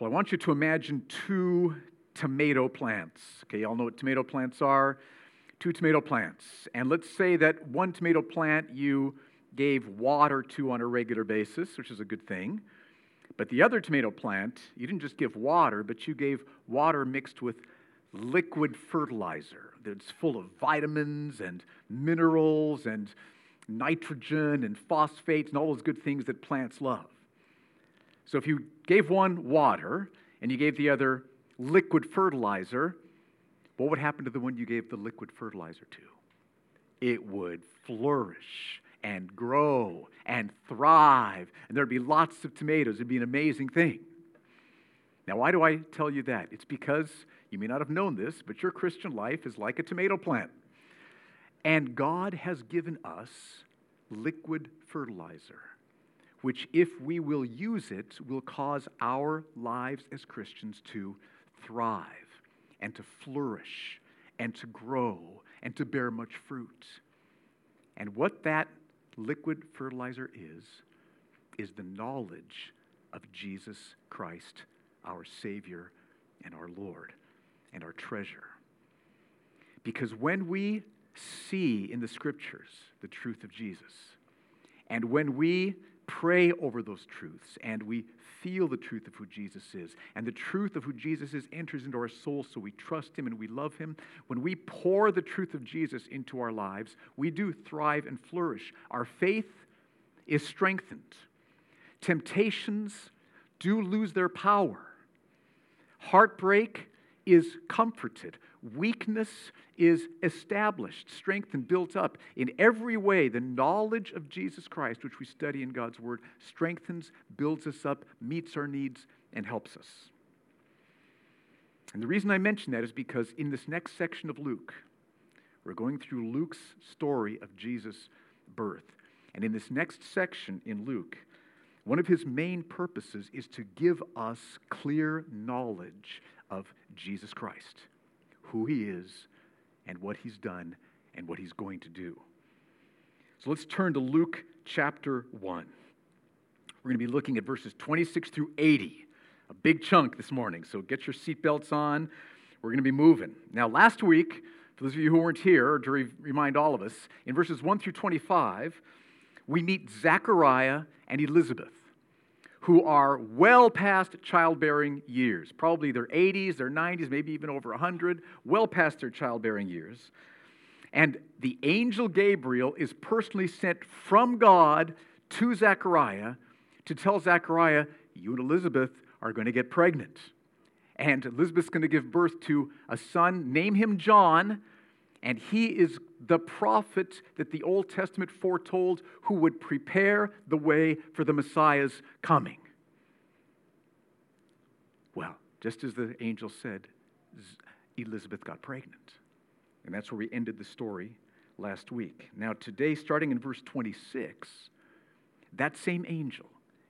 Well, I want you to imagine two tomato plants. Okay, y'all know what tomato plants are? Two tomato plants. And let's say that one tomato plant you gave water to on a regular basis, which is a good thing. But the other tomato plant, you didn't just give water, but you gave water mixed with liquid fertilizer that's full of vitamins and minerals and nitrogen and phosphates and all those good things that plants love. So if you gave one water and you gave the other liquid fertilizer, what would happen to the one you gave the liquid fertilizer to? It would flourish and grow and thrive, and there'd be lots of tomatoes. It'd be an amazing thing. Now, why do I tell you that? It's because you may not have known this, but your Christian life is like a tomato plant. And God has given us liquid fertilizer, which, if we will use it, will cause our lives as Christians to thrive and to flourish and to grow and to bear much fruit. And what that liquid fertilizer is, is the knowledge of Jesus Christ, our Savior and our Lord and our treasure. Because when we see in the scriptures the truth of Jesus, and when we pray over those truths and we feel the truth of who Jesus is, and the truth of who Jesus is enters into our souls, so we trust Him and we love Him. When we pour the truth of Jesus into our lives, we do thrive and flourish. Our faith is strengthened. Temptations do lose their power. Heartbreak is comforted. Weakness is established, strengthened, built up. In every way, the knowledge of Jesus Christ, which we study in God's Word, strengthens, builds us up, meets our needs, and helps us. And the reason I mention that is because in this next section of Luke, we're going through Luke's story of Jesus' birth. And in this next section in Luke, one of his main purposes is to give us clear knowledge of Jesus Christ, who he is, and what he's done, and what he's going to do. So let's turn to Luke chapter 1. We're going to be looking at verses 26 through 80, a big chunk this morning. So get your seatbelts on. We're going to be moving. Now, last week, for those of you who weren't here, to re- remind all of us, in verses 1 through 25, we meet Zechariah and Elizabeth who are well past childbearing years, probably their 80s, their 90s, maybe even over 100, well past their childbearing years. And the angel Gabriel is personally sent from God to Zechariah to tell Zechariah, you and Elizabeth are going to get pregnant. And Elizabeth's going to give birth to a son, name him John, and he is the prophet that the Old Testament foretold who would prepare the way for the Messiah's coming. Well, just as the angel said, Elizabeth got pregnant. And that's where we ended the story last week. Now, today, starting in verse 26, that same angel,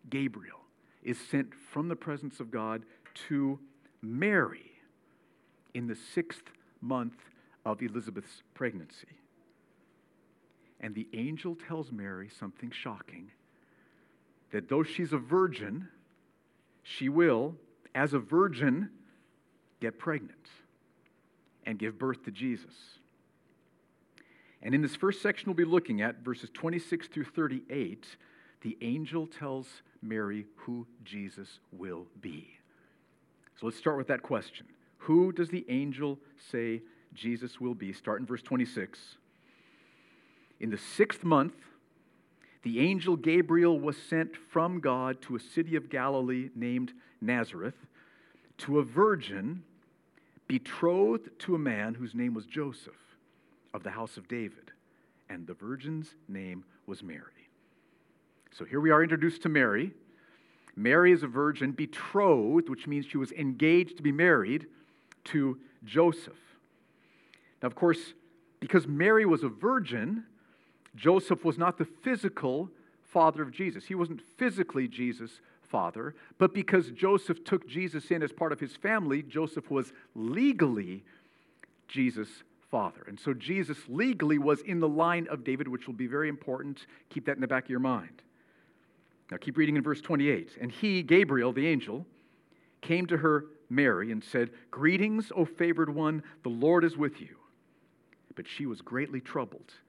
Gabriel, is sent from the presence of God to Mary in the sixth month of Elizabeth's pregnancy. And the angel tells Mary something shocking that though she's a virgin, she will, as a virgin, get pregnant and give birth to Jesus. And in this first section we'll be looking at, verses 26 through 38, the angel tells Mary who Jesus will be. So let's start with that question. Who does the angel say Jesus will be. Start in verse 26. In the sixth month, the angel Gabriel was sent from God to a city of Galilee named Nazareth to a virgin betrothed to a man whose name was Joseph of the house of David, and the virgin's name was Mary. So here we are introduced to Mary. Mary is a virgin betrothed, which means she was engaged to be married to Joseph. Now, of course, because Mary was a virgin, Joseph was not the physical father of Jesus. He wasn't physically Jesus' father, but because Joseph took Jesus in as part of his family, Joseph was legally Jesus' father. And so Jesus legally was in the line of David, which will be very important. Keep that in the back of your mind. Now, keep reading in verse 28. And he, Gabriel, the angel, came to her, Mary, and said, Greetings, O favored one, the Lord is with you. But she was greatly troubled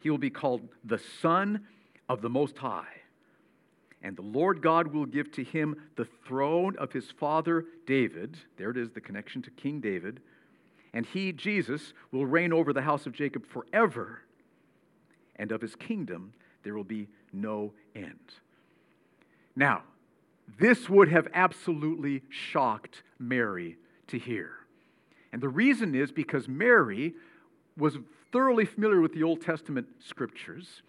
He will be called the Son of the Most High. And the Lord God will give to him the throne of his father David. There it is, the connection to King David. And he, Jesus, will reign over the house of Jacob forever. And of his kingdom there will be no end. Now, this would have absolutely shocked Mary to hear. And the reason is because Mary was thoroughly familiar with the Old Testament scriptures.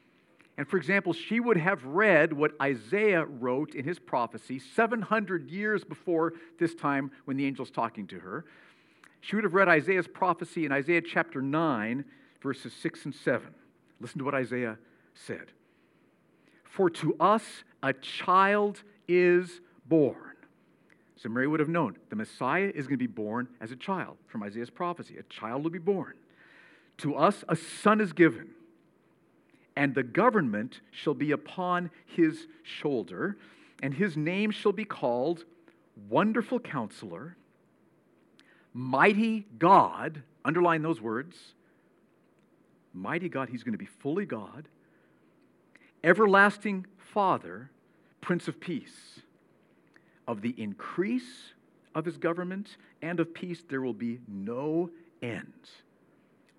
And for example, she would have read what Isaiah wrote in his prophecy 700 years before this time when the angel's talking to her. She would have read Isaiah's prophecy in Isaiah chapter 9, verses 6 and 7. Listen to what Isaiah said For to us a child is born. So Mary would have known the Messiah is going to be born as a child from Isaiah's prophecy. A child will be born. To us a son is given and the government shall be upon his shoulder, and his name shall be called Wonderful Counselor, Mighty God. Underline those words. Mighty God, he's going to be fully God. Everlasting Father, Prince of Peace. Of the increase of his government and of peace, there will be no end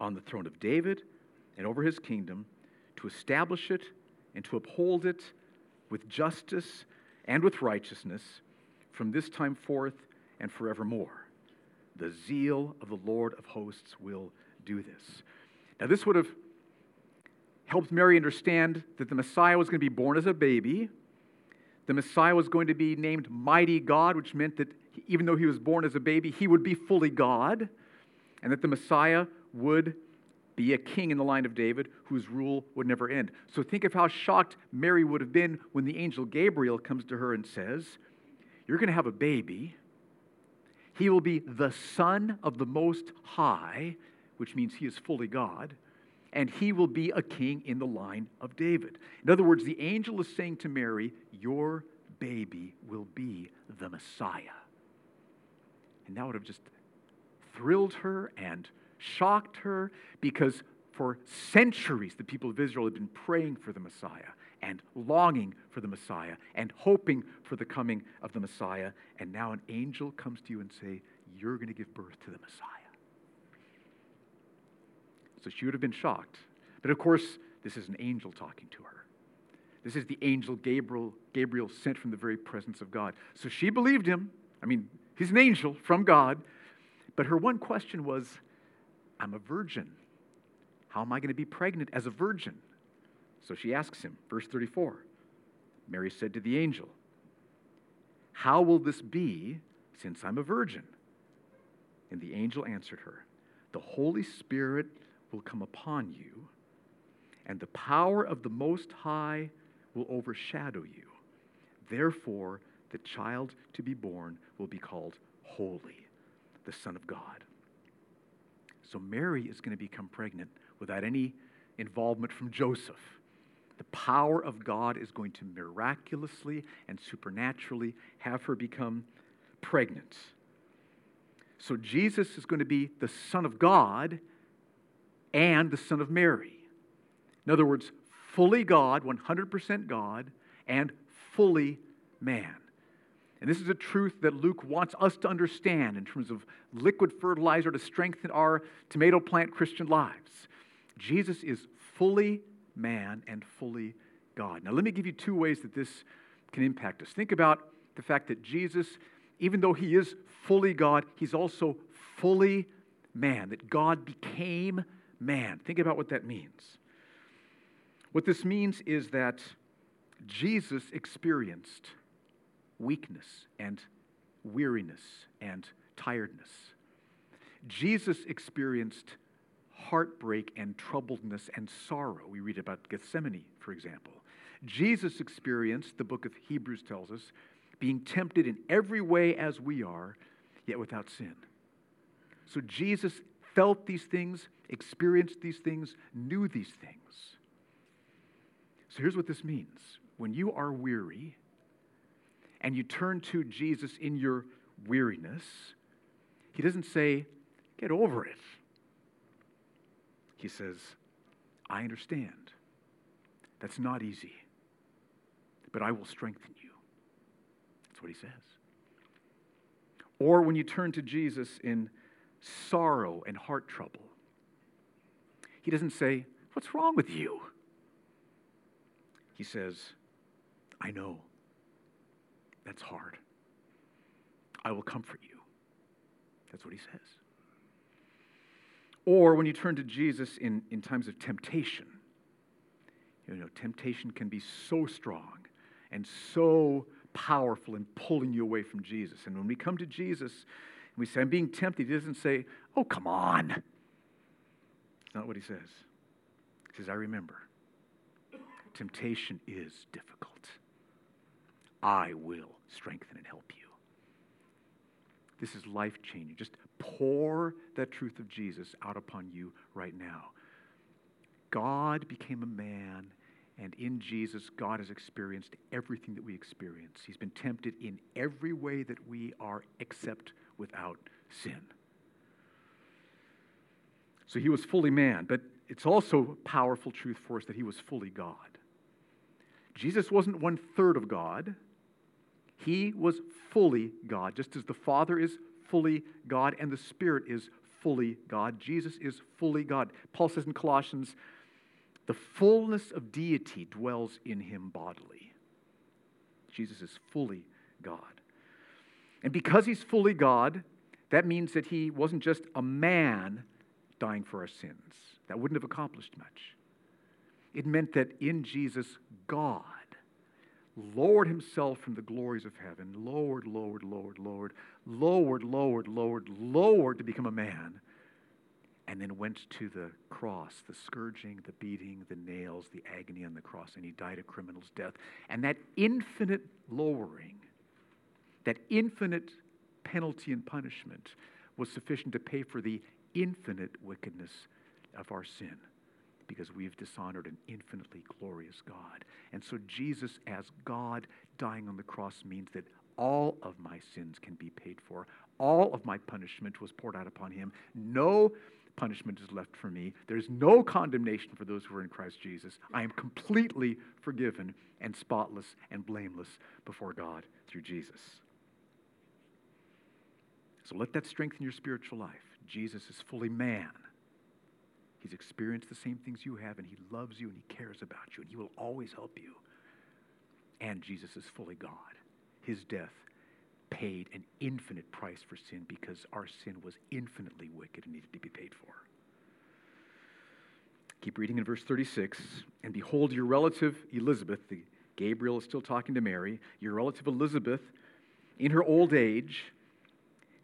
on the throne of David and over his kingdom to establish it and to uphold it with justice and with righteousness from this time forth and forevermore. The zeal of the Lord of hosts will do this. Now, this would have helped Mary understand that the Messiah was going to be born as a baby. The Messiah was going to be named Mighty God, which meant that even though he was born as a baby, he would be fully God, and that the Messiah would be a king in the line of David whose rule would never end. So think of how shocked Mary would have been when the angel Gabriel comes to her and says, You're going to have a baby. He will be the Son of the Most High, which means he is fully God, and he will be a king in the line of David. In other words, the angel is saying to Mary, Your baby will be the Messiah. And that would have just thrilled her and shocked her because for centuries the people of Israel had been praying for the Messiah and longing for the Messiah and hoping for the coming of the Messiah. And now an angel comes to you and say, You're going to give birth to the Messiah. So she would have been shocked. But of course, this is an angel talking to her. This is the angel Gabriel, Gabriel sent from the very presence of God. So she believed him. I mean, he's an angel from God. But her one question was, I'm a virgin. How am I going to be pregnant as a virgin? So she asks him, verse 34. Mary said to the angel, How will this be since I'm a virgin? And the angel answered her, The Holy Spirit will come upon you, and the power of the Most High will overshadow you. Therefore, the child to be born will be called Holy, the Son of God. So Mary is going to become pregnant without any involvement from Joseph. The power of God is going to miraculously and supernaturally have her become pregnant. So Jesus is going to be the Son of God and the Son of Mary. In other words, fully God, 100% God, and fully man. And this is a truth that Luke wants us to understand in terms of liquid fertilizer to strengthen our tomato plant Christian lives. Jesus is fully man and fully God. Now, let me give you two ways that this can impact us. Think about the fact that Jesus, even though he is fully God, he's also fully man, that God became man. Think about what that means. What this means is that Jesus experienced weakness and weariness and tiredness. Jesus experienced heartbreak and troubledness and sorrow. We read about Gethsemane, for example. Jesus experienced, the book of Hebrews tells us, being tempted in every way as we are, yet without sin. So Jesus felt these things, experienced these things, knew these things. So here's what this means when you are weary and you turn to Jesus in your weariness, he doesn't say, Get over it. He says, I understand. That's not easy, but I will strengthen you. That's what he says. Or when you turn to Jesus in sorrow and heart trouble, he doesn't say, What's wrong with you? He says, I know. That's hard. I will comfort you. That's what he says. Or when you turn to Jesus in, in times of temptation, you know, temptation can be so strong and so powerful in pulling you away from Jesus. And when we come to Jesus and we say, I'm being tempted, he doesn't say, Oh, come on. It's not what he says. He says, I remember. Temptation is difficult. I will strengthen and help you. This is life changing. Just pour that truth of Jesus out upon you right now. God became a man, and in Jesus, God has experienced everything that we experience. He's been tempted in every way that we are, except without sin. So he was fully man, but it's also powerful truth for us that he was fully God. Jesus wasn't one third of God. He was fully God, just as the Father is fully God and the Spirit is fully God. Jesus is fully God. Paul says in Colossians, the fullness of deity dwells in him bodily. Jesus is fully God. And because he's fully God, that means that he wasn't just a man dying for our sins. That wouldn't have accomplished much. It meant that in Jesus, God lowered himself from the glories of heaven, lowered, lowered, lowered, lowered, lowered, lowered, lowered, lowered to become a man, and then went to the cross, the scourging, the beating, the nails, the agony on the cross, and he died a criminal's death. And that infinite lowering, that infinite penalty and punishment was sufficient to pay for the infinite wickedness of our sin because we've dishonored an infinitely glorious God. And so, Jesus, as God dying on the cross, means that all of my sins can be paid for. All of my punishment was poured out upon him. No punishment is left for me. There's no condemnation for those who are in Christ Jesus. I am completely forgiven and spotless and blameless before God through Jesus. So let that strengthen your spiritual life. Jesus is fully man He's experienced the same things you have, and He loves you and He cares about you, and He will always help you. And Jesus is fully God. His death paid an infinite price for sin because our sin was infinitely wicked and needed to be paid for. Keep reading in verse 36. And behold, your relative Elizabeth, the, Gabriel is still talking to Mary, your relative Elizabeth, in her old age,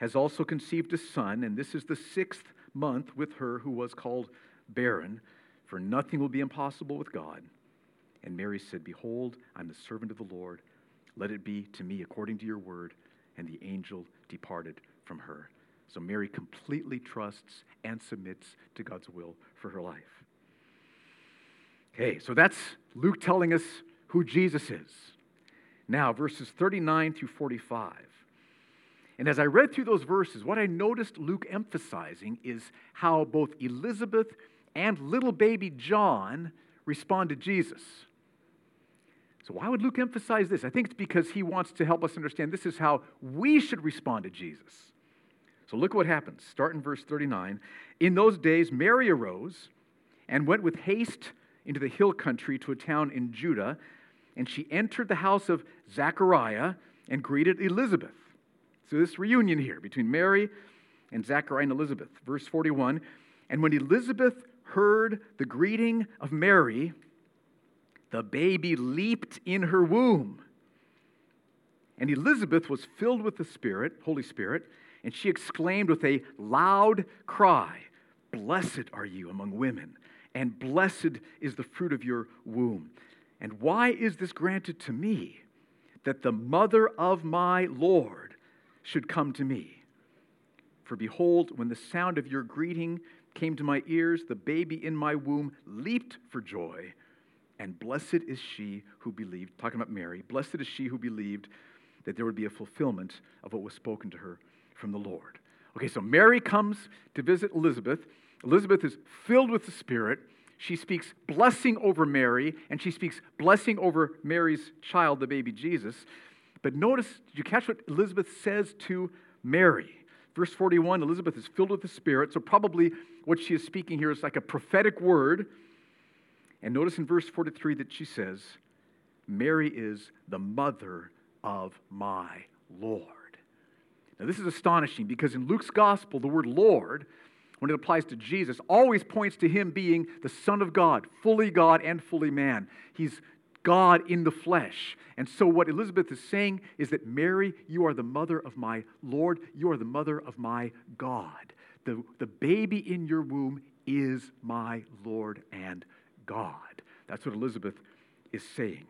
has also conceived a son, and this is the sixth month with her who was called barren, for nothing will be impossible with God. And Mary said, Behold, I'm the servant of the Lord. Let it be to me according to your word. And the angel departed from her. So Mary completely trusts and submits to God's will for her life. Okay, so that's Luke telling us who Jesus is. Now, verses 39 through 45. And as I read through those verses, what I noticed Luke emphasizing is how both Elizabeth and little baby John respond to Jesus. So, why would Luke emphasize this? I think it's because he wants to help us understand this is how we should respond to Jesus. So, look what happens. Start in verse 39. In those days, Mary arose and went with haste into the hill country to a town in Judah, and she entered the house of Zechariah and greeted Elizabeth. So, this reunion here between Mary and Zechariah and Elizabeth. Verse 41 And when Elizabeth heard the greeting of Mary, the baby leaped in her womb. And Elizabeth was filled with the Spirit, Holy Spirit, and she exclaimed with a loud cry, Blessed are you among women, and blessed is the fruit of your womb. And why is this granted to me, that the mother of my Lord should come to me? For behold, when the sound of your greeting came to my ears, the baby in my womb leaped for joy. And blessed is she who believed, talking about Mary, blessed is she who believed that there would be a fulfillment of what was spoken to her from the Lord. Okay, so Mary comes to visit Elizabeth. Elizabeth is filled with the Spirit. She speaks blessing over Mary, and she speaks blessing over Mary's child, the baby Jesus. But notice, did you catch what Elizabeth says to Mary? Verse 41 Elizabeth is filled with the Spirit, so probably what she is speaking here is like a prophetic word. And notice in verse 43 that she says, Mary is the mother of my Lord. Now, this is astonishing because in Luke's gospel, the word Lord, when it applies to Jesus, always points to him being the Son of God, fully God and fully man. He's God in the flesh. And so, what Elizabeth is saying is that Mary, you are the mother of my Lord, you are the mother of my God. The, the baby in your womb is my Lord and God. That's what Elizabeth is saying.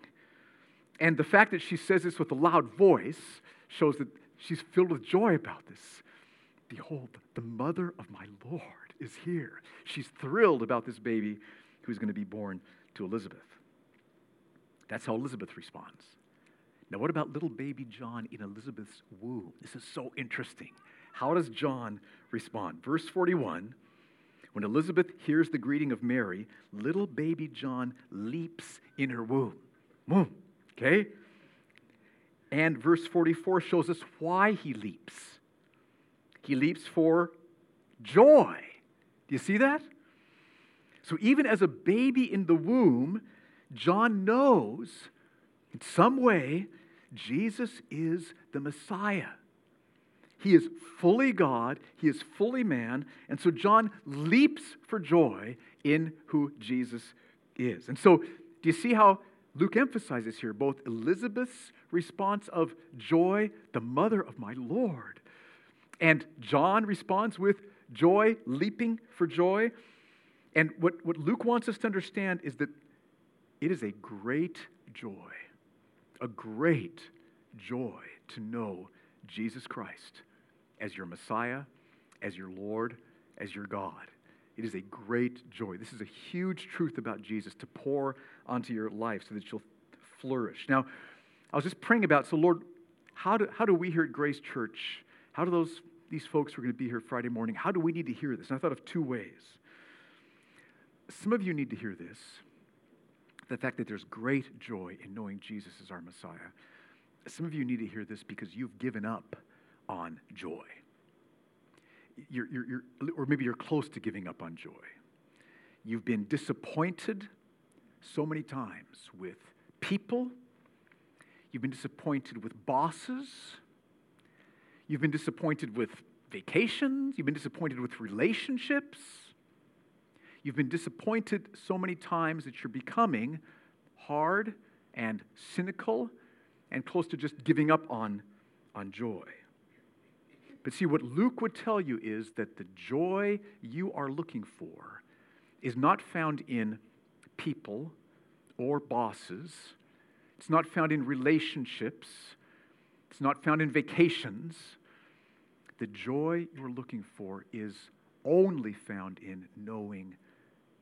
And the fact that she says this with a loud voice shows that she's filled with joy about this. Behold, the mother of my Lord is here. She's thrilled about this baby who's going to be born to Elizabeth. That's how Elizabeth responds. Now, what about little baby John in Elizabeth's womb? This is so interesting. How does John respond? Verse 41 When Elizabeth hears the greeting of Mary, little baby John leaps in her womb. Womb. Okay? And verse 44 shows us why he leaps. He leaps for joy. Do you see that? So, even as a baby in the womb, John knows in some way Jesus is the Messiah. He is fully God, he is fully man, and so John leaps for joy in who Jesus is. And so, do you see how Luke emphasizes here both Elizabeth's response of joy, the mother of my Lord, and John responds with joy, leaping for joy. And what, what Luke wants us to understand is that it is a great joy, a great joy to know Jesus Christ as your Messiah, as your Lord, as your God. It is a great joy. This is a huge truth about Jesus to pour onto your life so that you'll flourish. Now, I was just praying about, so Lord, how do, how do we here at Grace Church, how do those these folks who are going to be here Friday morning, how do we need to hear this? And I thought of two ways. Some of you need to hear this the fact that there's great joy in knowing Jesus is our Messiah. Some of you need to hear this because you've given up on joy. You're, you're, you're, or maybe you're close to giving up on joy. You've been disappointed so many times with people, you've been disappointed with bosses, you've been disappointed with vacations, you've been disappointed with relationships. You've been disappointed so many times that you're becoming hard and cynical and close to just giving up on, on joy. But see, what Luke would tell you is that the joy you are looking for is not found in people or bosses, it's not found in relationships, it's not found in vacations. The joy you're looking for is only found in knowing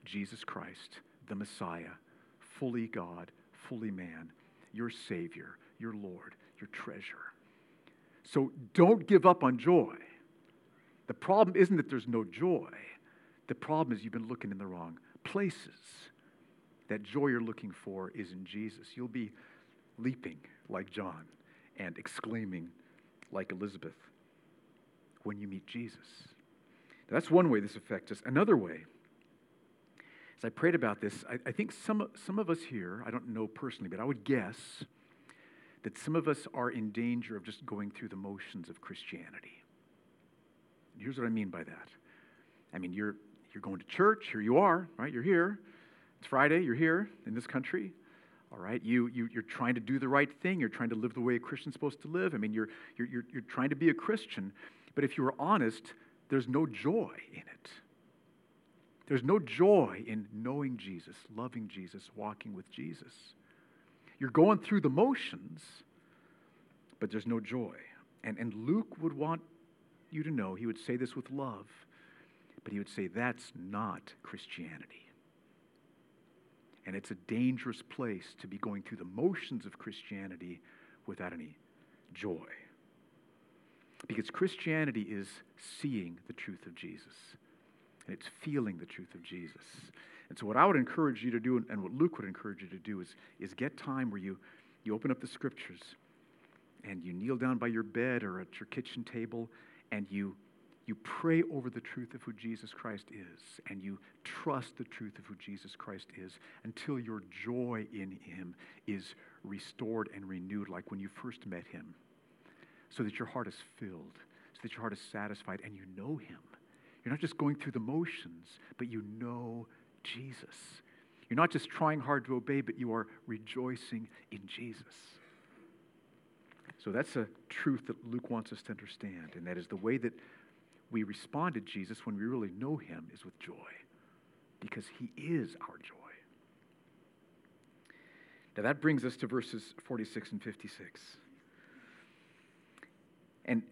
Jesus Christ, the Messiah, fully God, fully man, your Savior, your Lord, your treasure. So don't give up on joy. The problem isn't that there's no joy, the problem is you've been looking in the wrong places. That joy you're looking for is in Jesus. You'll be leaping like John and exclaiming like Elizabeth when you meet Jesus. That's one way this affects us. Another way, as I prayed about this, I, I think some, some of us here, I don't know personally, but I would guess that some of us are in danger of just going through the motions of Christianity. Here's what I mean by that. I mean, you're, you're going to church, here you are, right? You're here. It's Friday, you're here in this country. All right? You, you, you're trying to do the right thing. You're trying to live the way a Christian's supposed to live. I mean, you're, you're, you're, you're trying to be a Christian. But if you are honest, there's no joy in it. There's no joy in knowing Jesus, loving Jesus, walking with Jesus. You're going through the motions, but there's no joy. And, and Luke would want you to know, he would say this with love, but he would say that's not Christianity. And it's a dangerous place to be going through the motions of Christianity without any joy. Because Christianity is seeing the truth of Jesus, and it's feeling the truth of Jesus. And so, what I would encourage you to do, and what Luke would encourage you to do, is, is get time where you, you open up the scriptures and you kneel down by your bed or at your kitchen table and you you pray over the truth of who Jesus Christ is, and you trust the truth of who Jesus Christ is until your joy in Him is restored and renewed, like when you first met Him, so that your heart is filled, so that your heart is satisfied, and you know Him. You're not just going through the motions, but you know Jesus. You're not just trying hard to obey, but you are rejoicing in Jesus. So that's a truth that Luke wants us to understand, and that is the way that we respond to Jesus when we really know him is with joy because he is our joy. Now that brings us to verses 46 and 56. And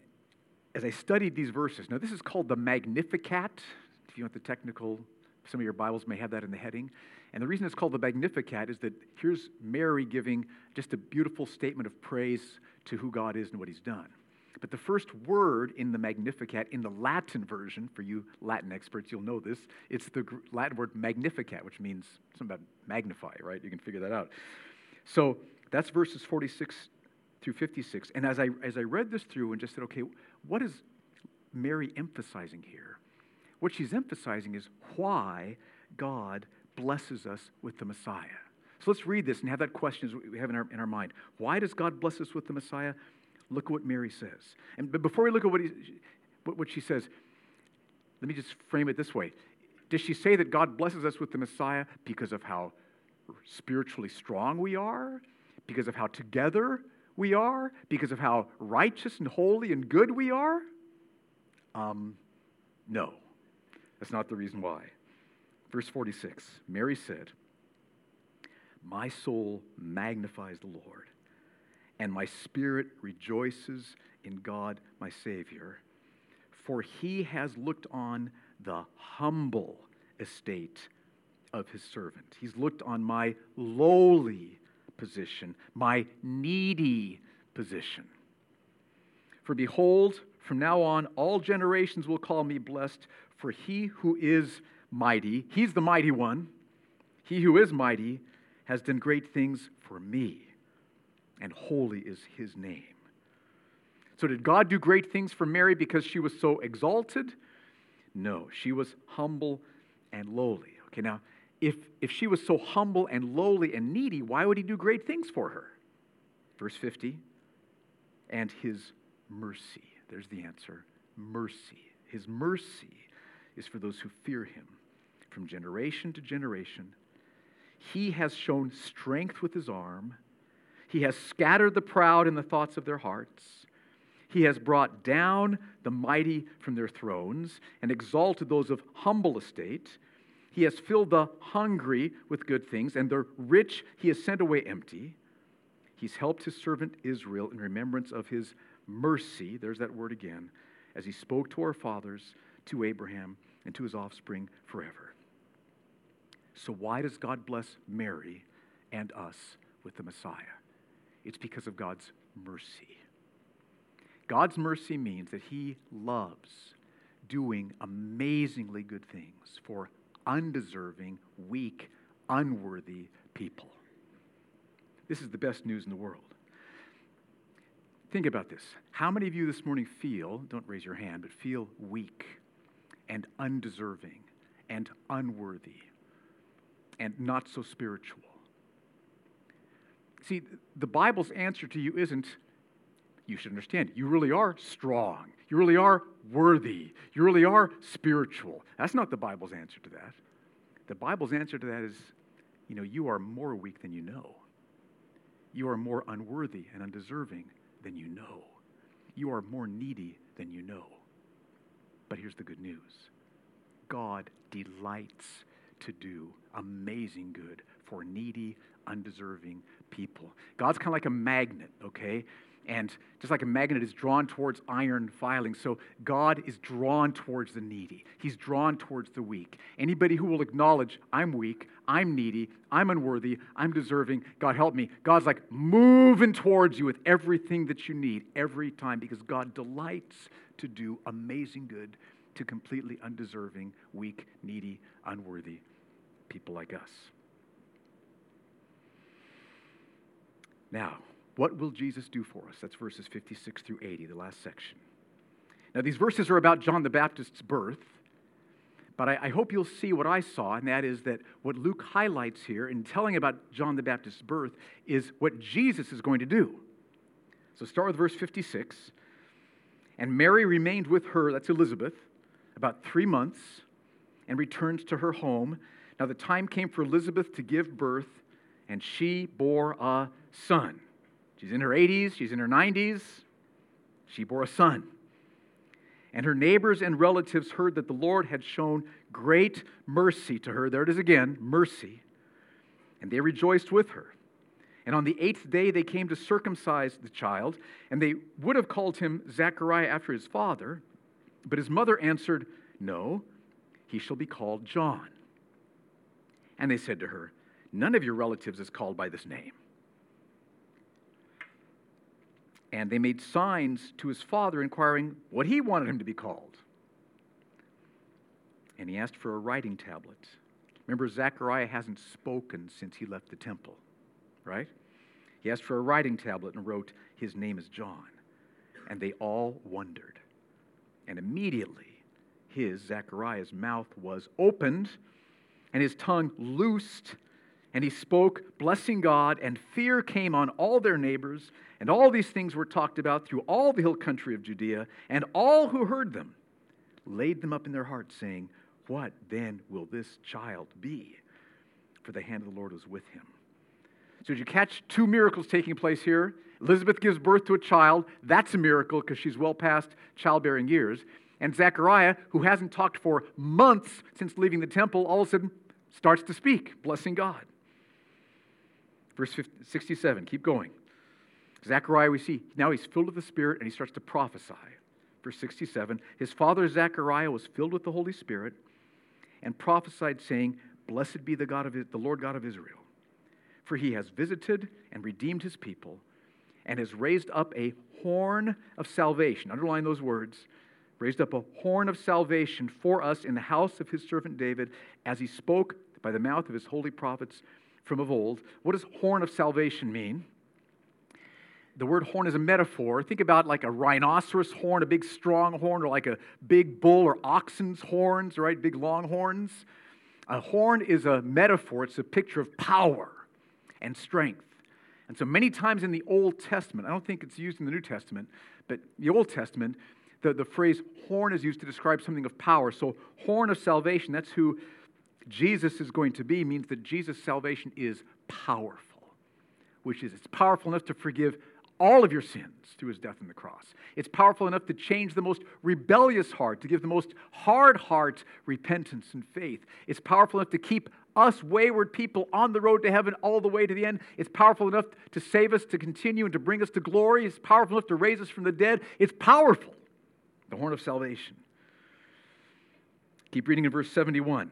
as I studied these verses, now this is called the Magnificat. If you want the technical, some of your Bibles may have that in the heading. And the reason it's called the Magnificat is that here's Mary giving just a beautiful statement of praise to who God is and what he's done. But the first word in the Magnificat, in the Latin version, for you Latin experts, you'll know this, it's the Latin word magnificat, which means something about magnify, right? You can figure that out. So that's verses 46 through 56. And as I, as I read this through and just said, okay, what is Mary emphasizing here? What she's emphasizing is why God blesses us with the Messiah. So let's read this and have that question we have in our, in our mind. Why does God bless us with the Messiah? Look at what Mary says. And but before we look at what, he, what she says, let me just frame it this way. Does she say that God blesses us with the Messiah because of how spiritually strong we are? Because of how together we are? Because of how righteous and holy and good we are? Um, no, that's not the reason why. Verse 46 Mary said, My soul magnifies the Lord and my spirit rejoices in God my Savior, for he has looked on the humble estate of his servant. He's looked on my lowly position, my needy position. For behold, from now on, all generations will call me blessed, for he who is mighty, he's the mighty one, he who is mighty has done great things for me and holy is his name. So, did God do great things for Mary because she was so exalted? No, she was humble and lowly. Okay, now, if, if she was so humble and lowly and needy, why would he do great things for her? Verse 50 and his mercy. There's the answer mercy. His mercy is for those who fear him from generation to generation. He has shown strength with his arm. He has scattered the proud in the thoughts of their hearts. He has brought down the mighty from their thrones and exalted those of humble estate. He has filled the hungry with good things, and the rich he has sent away empty. He's helped his servant Israel in remembrance of his mercy. There's that word again, as he spoke to our fathers, to Abraham, and to his offspring forever. So, why does God bless Mary and us with the Messiah? It's because of God's mercy. God's mercy means that He loves doing amazingly good things for undeserving, weak, unworthy people. This is the best news in the world. Think about this. How many of you this morning feel, don't raise your hand, but feel weak and undeserving and unworthy and not so spiritual? See, the Bible's answer to you isn't, you should understand, you really are strong. You really are worthy. You really are spiritual. That's not the Bible's answer to that. The Bible's answer to that is, you know, you are more weak than you know. You are more unworthy and undeserving than you know. You are more needy than you know. But here's the good news God delights to do amazing good for needy, undeserving people. God's kind of like a magnet, okay? And just like a magnet is drawn towards iron filings, so God is drawn towards the needy. He's drawn towards the weak. Anybody who will acknowledge, I'm weak, I'm needy, I'm unworthy, I'm deserving, God help me. God's like moving towards you with everything that you need every time because God delights to do amazing good to completely undeserving, weak, needy, unworthy people like us. Now, what will Jesus do for us? That's verses 56 through 80, the last section. Now, these verses are about John the Baptist's birth, but I, I, hope you'll see what I saw, and that is that what Luke highlights here in telling about John the Baptist's birth is what Jesus is going to do. So, start with verse 56. And Mary remained with her, that's Elizabeth, about three months, and returned to her home. Now, the time came for Elizabeth to give birth, and she bore a son. She's in her 80s, she's in her 90s. She bore a son. And her neighbors and relatives heard that the Lord had shown great mercy to her. There it is again mercy. And they rejoiced with her. And on the eighth day they came to circumcise the child, and they would have called him Zechariah after his father. But his mother answered, No, he shall be called John. And they said to her, None of your relatives is called by this name. And they made signs to his father, inquiring what he wanted him to be called. And he asked for a writing tablet. Remember, Zechariah hasn't spoken since he left the temple, right? He asked for a writing tablet and wrote, His name is John. And they all wondered. And immediately his, Zechariah's, mouth was opened and his tongue loosed and he spoke, blessing God, and fear came on all their neighbors, and all these things were talked about through all the hill country of Judea, and all who heard them laid them up in their hearts, saying, What then will this child be? For the hand of the Lord was with him. So, did you catch two miracles taking place here? Elizabeth gives birth to a child. That's a miracle because she's well past childbearing years. And Zechariah, who hasn't talked for months since leaving the temple, all of a sudden starts to speak, blessing God. Verse 50, 67, keep going. Zechariah, we see now he's filled with the Spirit and he starts to prophesy. Verse 67 His father Zechariah was filled with the Holy Spirit and prophesied, saying, Blessed be the God of the Lord God of Israel, for he has visited and redeemed his people and has raised up a horn of salvation. Underline those words. Raised up a horn of salvation for us in the house of his servant David, as he spoke by the mouth of his holy prophets from of old. What does horn of salvation mean? The word horn is a metaphor. Think about like a rhinoceros horn, a big strong horn, or like a big bull or oxen's horns, right? Big long horns. A horn is a metaphor, it's a picture of power and strength. And so many times in the Old Testament, I don't think it's used in the New Testament, but the Old Testament, the, the phrase horn is used to describe something of power. So, horn of salvation, that's who Jesus is going to be means that Jesus' salvation is powerful, which is it's powerful enough to forgive all of your sins through his death on the cross. It's powerful enough to change the most rebellious heart, to give the most hard heart repentance and faith. It's powerful enough to keep us wayward people on the road to heaven all the way to the end. It's powerful enough to save us, to continue, and to bring us to glory. It's powerful enough to raise us from the dead. It's powerful, the horn of salvation. Keep reading in verse 71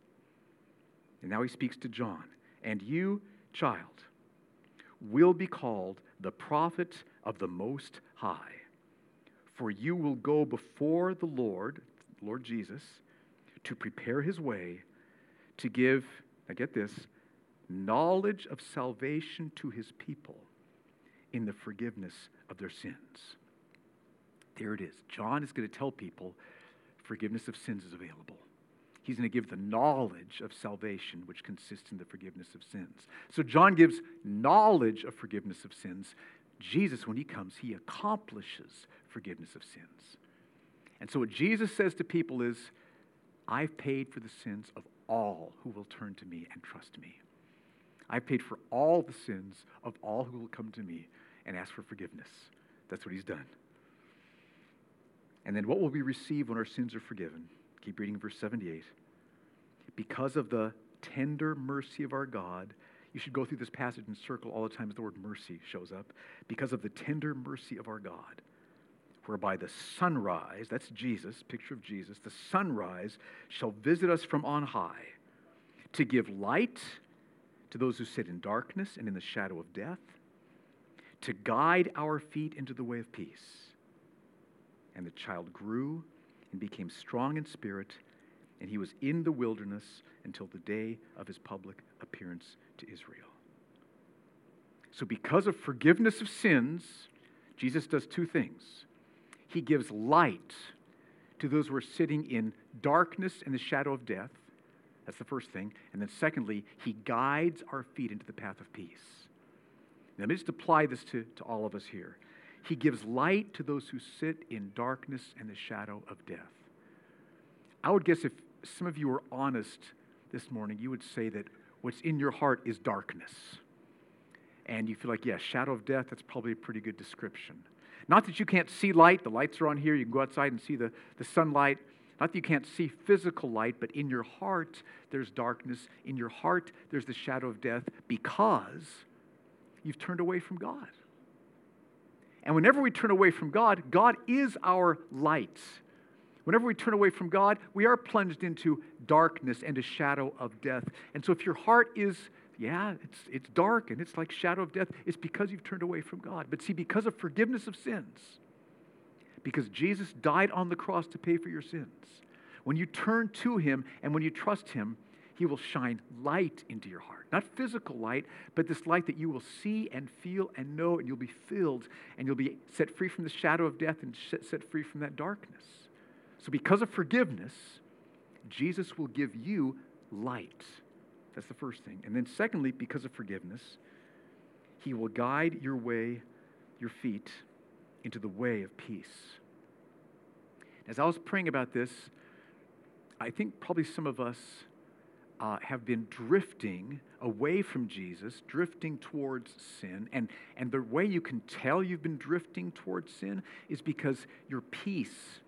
And now he speaks to John. And you, child, will be called the prophet of the Most High. For you will go before the Lord, Lord Jesus, to prepare his way, to give, I get this, knowledge of salvation to his people in the forgiveness of their sins. There it is. John is going to tell people forgiveness of sins is available. He's going to give the knowledge of salvation, which consists in the forgiveness of sins. So, John gives knowledge of forgiveness of sins. Jesus, when he comes, he accomplishes forgiveness of sins. And so, what Jesus says to people is, I've paid for the sins of all who will turn to me and trust me. I've paid for all the sins of all who will come to me and ask for forgiveness. That's what he's done. And then what will we receive when our sins are forgiven? Keep reading verse 78. Because of the tender mercy of our God, you should go through this passage and circle all the times the word mercy shows up. Because of the tender mercy of our God, whereby the sunrise, that's Jesus, picture of Jesus, the sunrise shall visit us from on high to give light to those who sit in darkness and in the shadow of death, to guide our feet into the way of peace. And the child grew and became strong in spirit, and he was in the wilderness until the day of his public appearance to Israel. So, because of forgiveness of sins, Jesus does two things. He gives light to those who are sitting in darkness and the shadow of death. That's the first thing. And then, secondly, he guides our feet into the path of peace. Now, let me just apply this to, to all of us here. He gives light to those who sit in darkness and the shadow of death. I would guess if some of you were honest this morning, you would say that what's in your heart is darkness. And you feel like, yeah, shadow of death, that's probably a pretty good description. Not that you can't see light, the lights are on here, you can go outside and see the, the sunlight. Not that you can't see physical light, but in your heart, there's darkness. In your heart, there's the shadow of death because you've turned away from God. And whenever we turn away from God, God is our light. Whenever we turn away from God, we are plunged into darkness and a shadow of death. And so if your heart is, yeah, it's, it's dark and it's like shadow of death, it's because you've turned away from God. But see, because of forgiveness of sins, because Jesus died on the cross to pay for your sins, when you turn to Him and when you trust Him, He will shine light into your heart. Not physical light, but this light that you will see and feel and know, and you'll be filled and you'll be set free from the shadow of death and set free from that darkness. So, because of forgiveness, Jesus will give you light. That's the first thing. And then, secondly, because of forgiveness, He will guide your way, your feet, into the way of peace. As I was praying about this, I think probably some of us uh, have been drifting away from Jesus, drifting towards sin. And, and the way you can tell you've been drifting towards sin is because your peace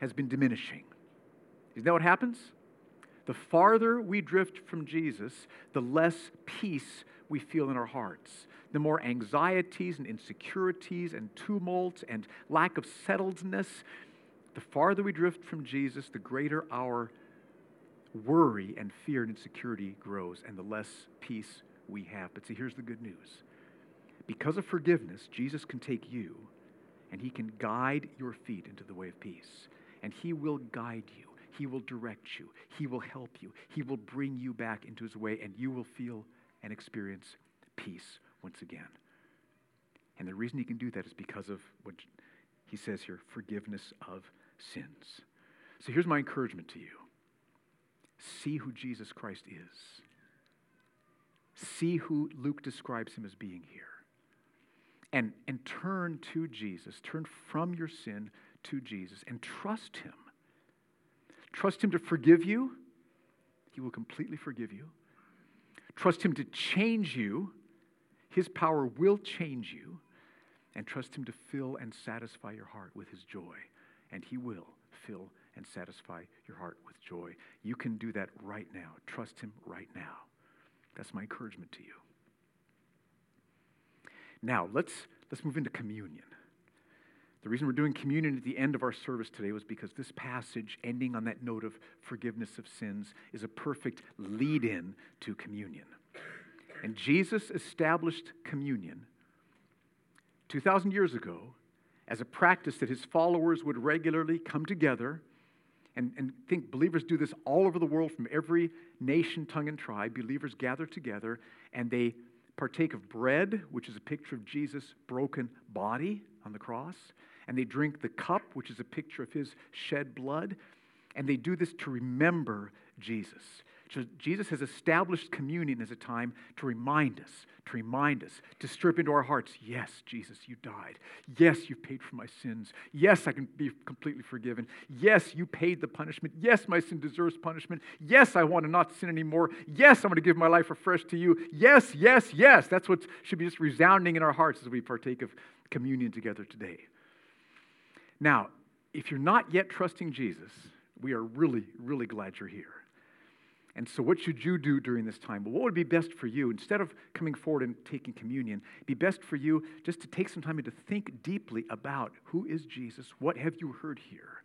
has been diminishing. Isn't that what happens? The farther we drift from Jesus, the less peace we feel in our hearts. The more anxieties and insecurities and tumult and lack of settledness, the farther we drift from Jesus, the greater our worry and fear and insecurity grows, and the less peace we have. But see, here's the good news because of forgiveness, Jesus can take you and he can guide your feet into the way of peace. And he will guide you, he will direct you, he will help you, he will bring you back into his way, and you will feel and experience peace once again. And the reason he can do that is because of what he says here forgiveness of sins. So here's my encouragement to you See who Jesus Christ is. See who Luke describes him as being here. And, and turn to Jesus. Turn from your sin to Jesus and trust him. Trust him to forgive you. He will completely forgive you. Trust him to change you. His power will change you. And trust him to fill and satisfy your heart with his joy. And he will fill and satisfy your heart with joy. You can do that right now. Trust Him right now. That's my encouragement to you. Now, let's, let's move into communion. The reason we're doing communion at the end of our service today was because this passage, ending on that note of forgiveness of sins, is a perfect lead in to communion. And Jesus established communion 2,000 years ago as a practice that his followers would regularly come together and, and think believers do this all over the world from every nation, tongue, and tribe. Believers gather together and they partake of bread, which is a picture of Jesus' broken body on the cross, and they drink the cup, which is a picture of his shed blood, and they do this to remember Jesus. So Jesus has established communion as a time to remind us, to remind us, to strip into our hearts, yes, Jesus, you died. Yes, you paid for my sins. Yes, I can be completely forgiven. Yes, you paid the punishment. Yes, my sin deserves punishment. Yes, I want to not sin anymore. Yes, I'm going to give my life afresh to you. Yes, yes, yes. That's what should be just resounding in our hearts as we partake of communion together today. Now, if you're not yet trusting Jesus, we are really, really glad you're here. And so, what should you do during this time? Well, what would be best for you? Instead of coming forward and taking communion, be best for you just to take some time and to think deeply about who is Jesus? What have you heard here?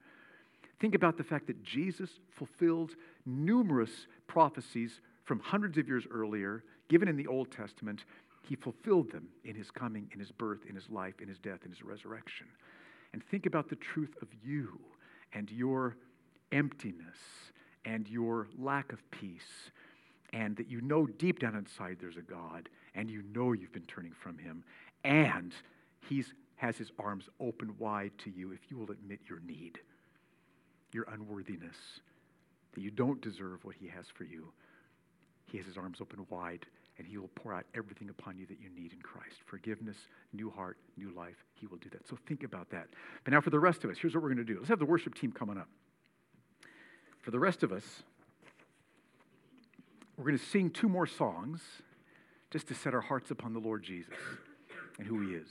Think about the fact that Jesus fulfilled numerous prophecies from hundreds of years earlier, given in the Old Testament. He fulfilled them in his coming, in his birth, in his life, in his death, in his resurrection. And think about the truth of you and your emptiness and your lack of peace, and that you know deep down inside there's a God, and you know you've been turning from Him, and He has His arms open wide to you if you will admit your need, your unworthiness, that you don't deserve what He has for you. He has His arms open wide, and He will pour out everything upon you that you need in Christ forgiveness, new heart, new life. He will do that. So think about that. But now, for the rest of us, here's what we're going to do. Let's have the worship team coming up. For the rest of us, we're going to sing two more songs just to set our hearts upon the Lord Jesus and who He is.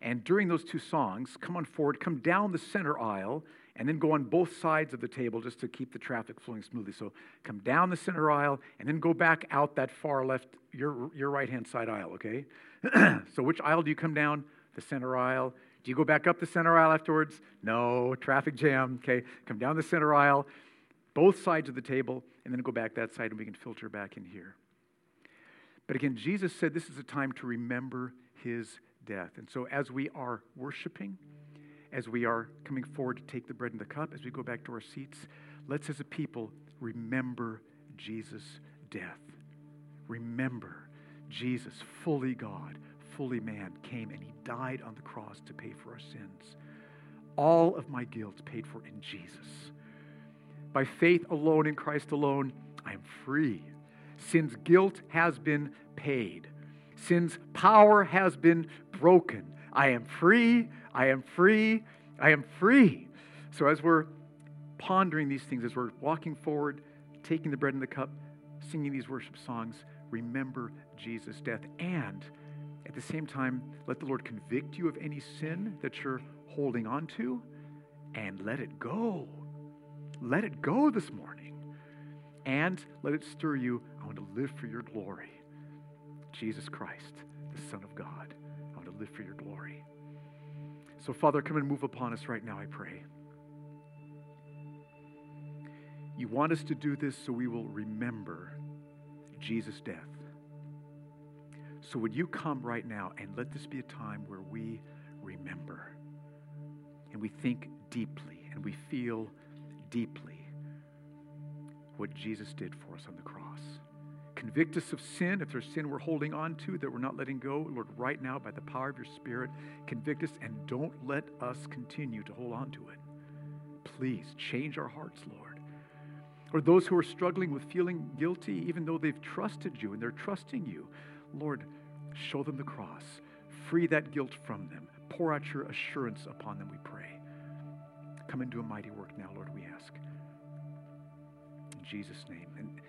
And during those two songs, come on forward, come down the center aisle, and then go on both sides of the table just to keep the traffic flowing smoothly. So come down the center aisle, and then go back out that far left, your, your right hand side aisle, okay? so which aisle do you come down? The center aisle. Do you go back up the center aisle afterwards? No, traffic jam, okay? Come down the center aisle both sides of the table, and then go back that side and we can filter back in here. But again, Jesus said this is a time to remember his death. And so as we are worshiping, as we are coming forward to take the bread and the cup, as we go back to our seats, let's as a people remember Jesus' death. Remember Jesus, fully God, fully man, came and he died on the cross to pay for our sins. All of my guilt paid for in Jesus. By faith alone in Christ alone, I am free. Sin's guilt has been paid. Sin's power has been broken. I am free. I am free. I am free. So, as we're pondering these things, as we're walking forward, taking the bread and the cup, singing these worship songs, remember Jesus' death. And at the same time, let the Lord convict you of any sin that you're holding on to and let it go. Let it go this morning. And let it stir you. I want to live for your glory. Jesus Christ, the Son of God. I want to live for your glory. So, Father, come and move upon us right now, I pray. You want us to do this so we will remember Jesus' death. So, would you come right now and let this be a time where we remember and we think deeply and we feel deeply what Jesus did for us on the cross. Convict us of sin. If there's sin we're holding on to that we're not letting go, Lord, right now, by the power of your Spirit, convict us and don't let us continue to hold on to it. Please change our hearts, Lord. Or those who are struggling with feeling guilty, even though they've trusted you and they're trusting you, Lord, show them the cross. Free that guilt from them. Pour out your assurance upon them, we pray. Come and do a mighty work now, Lord, we ask. In Jesus' name. And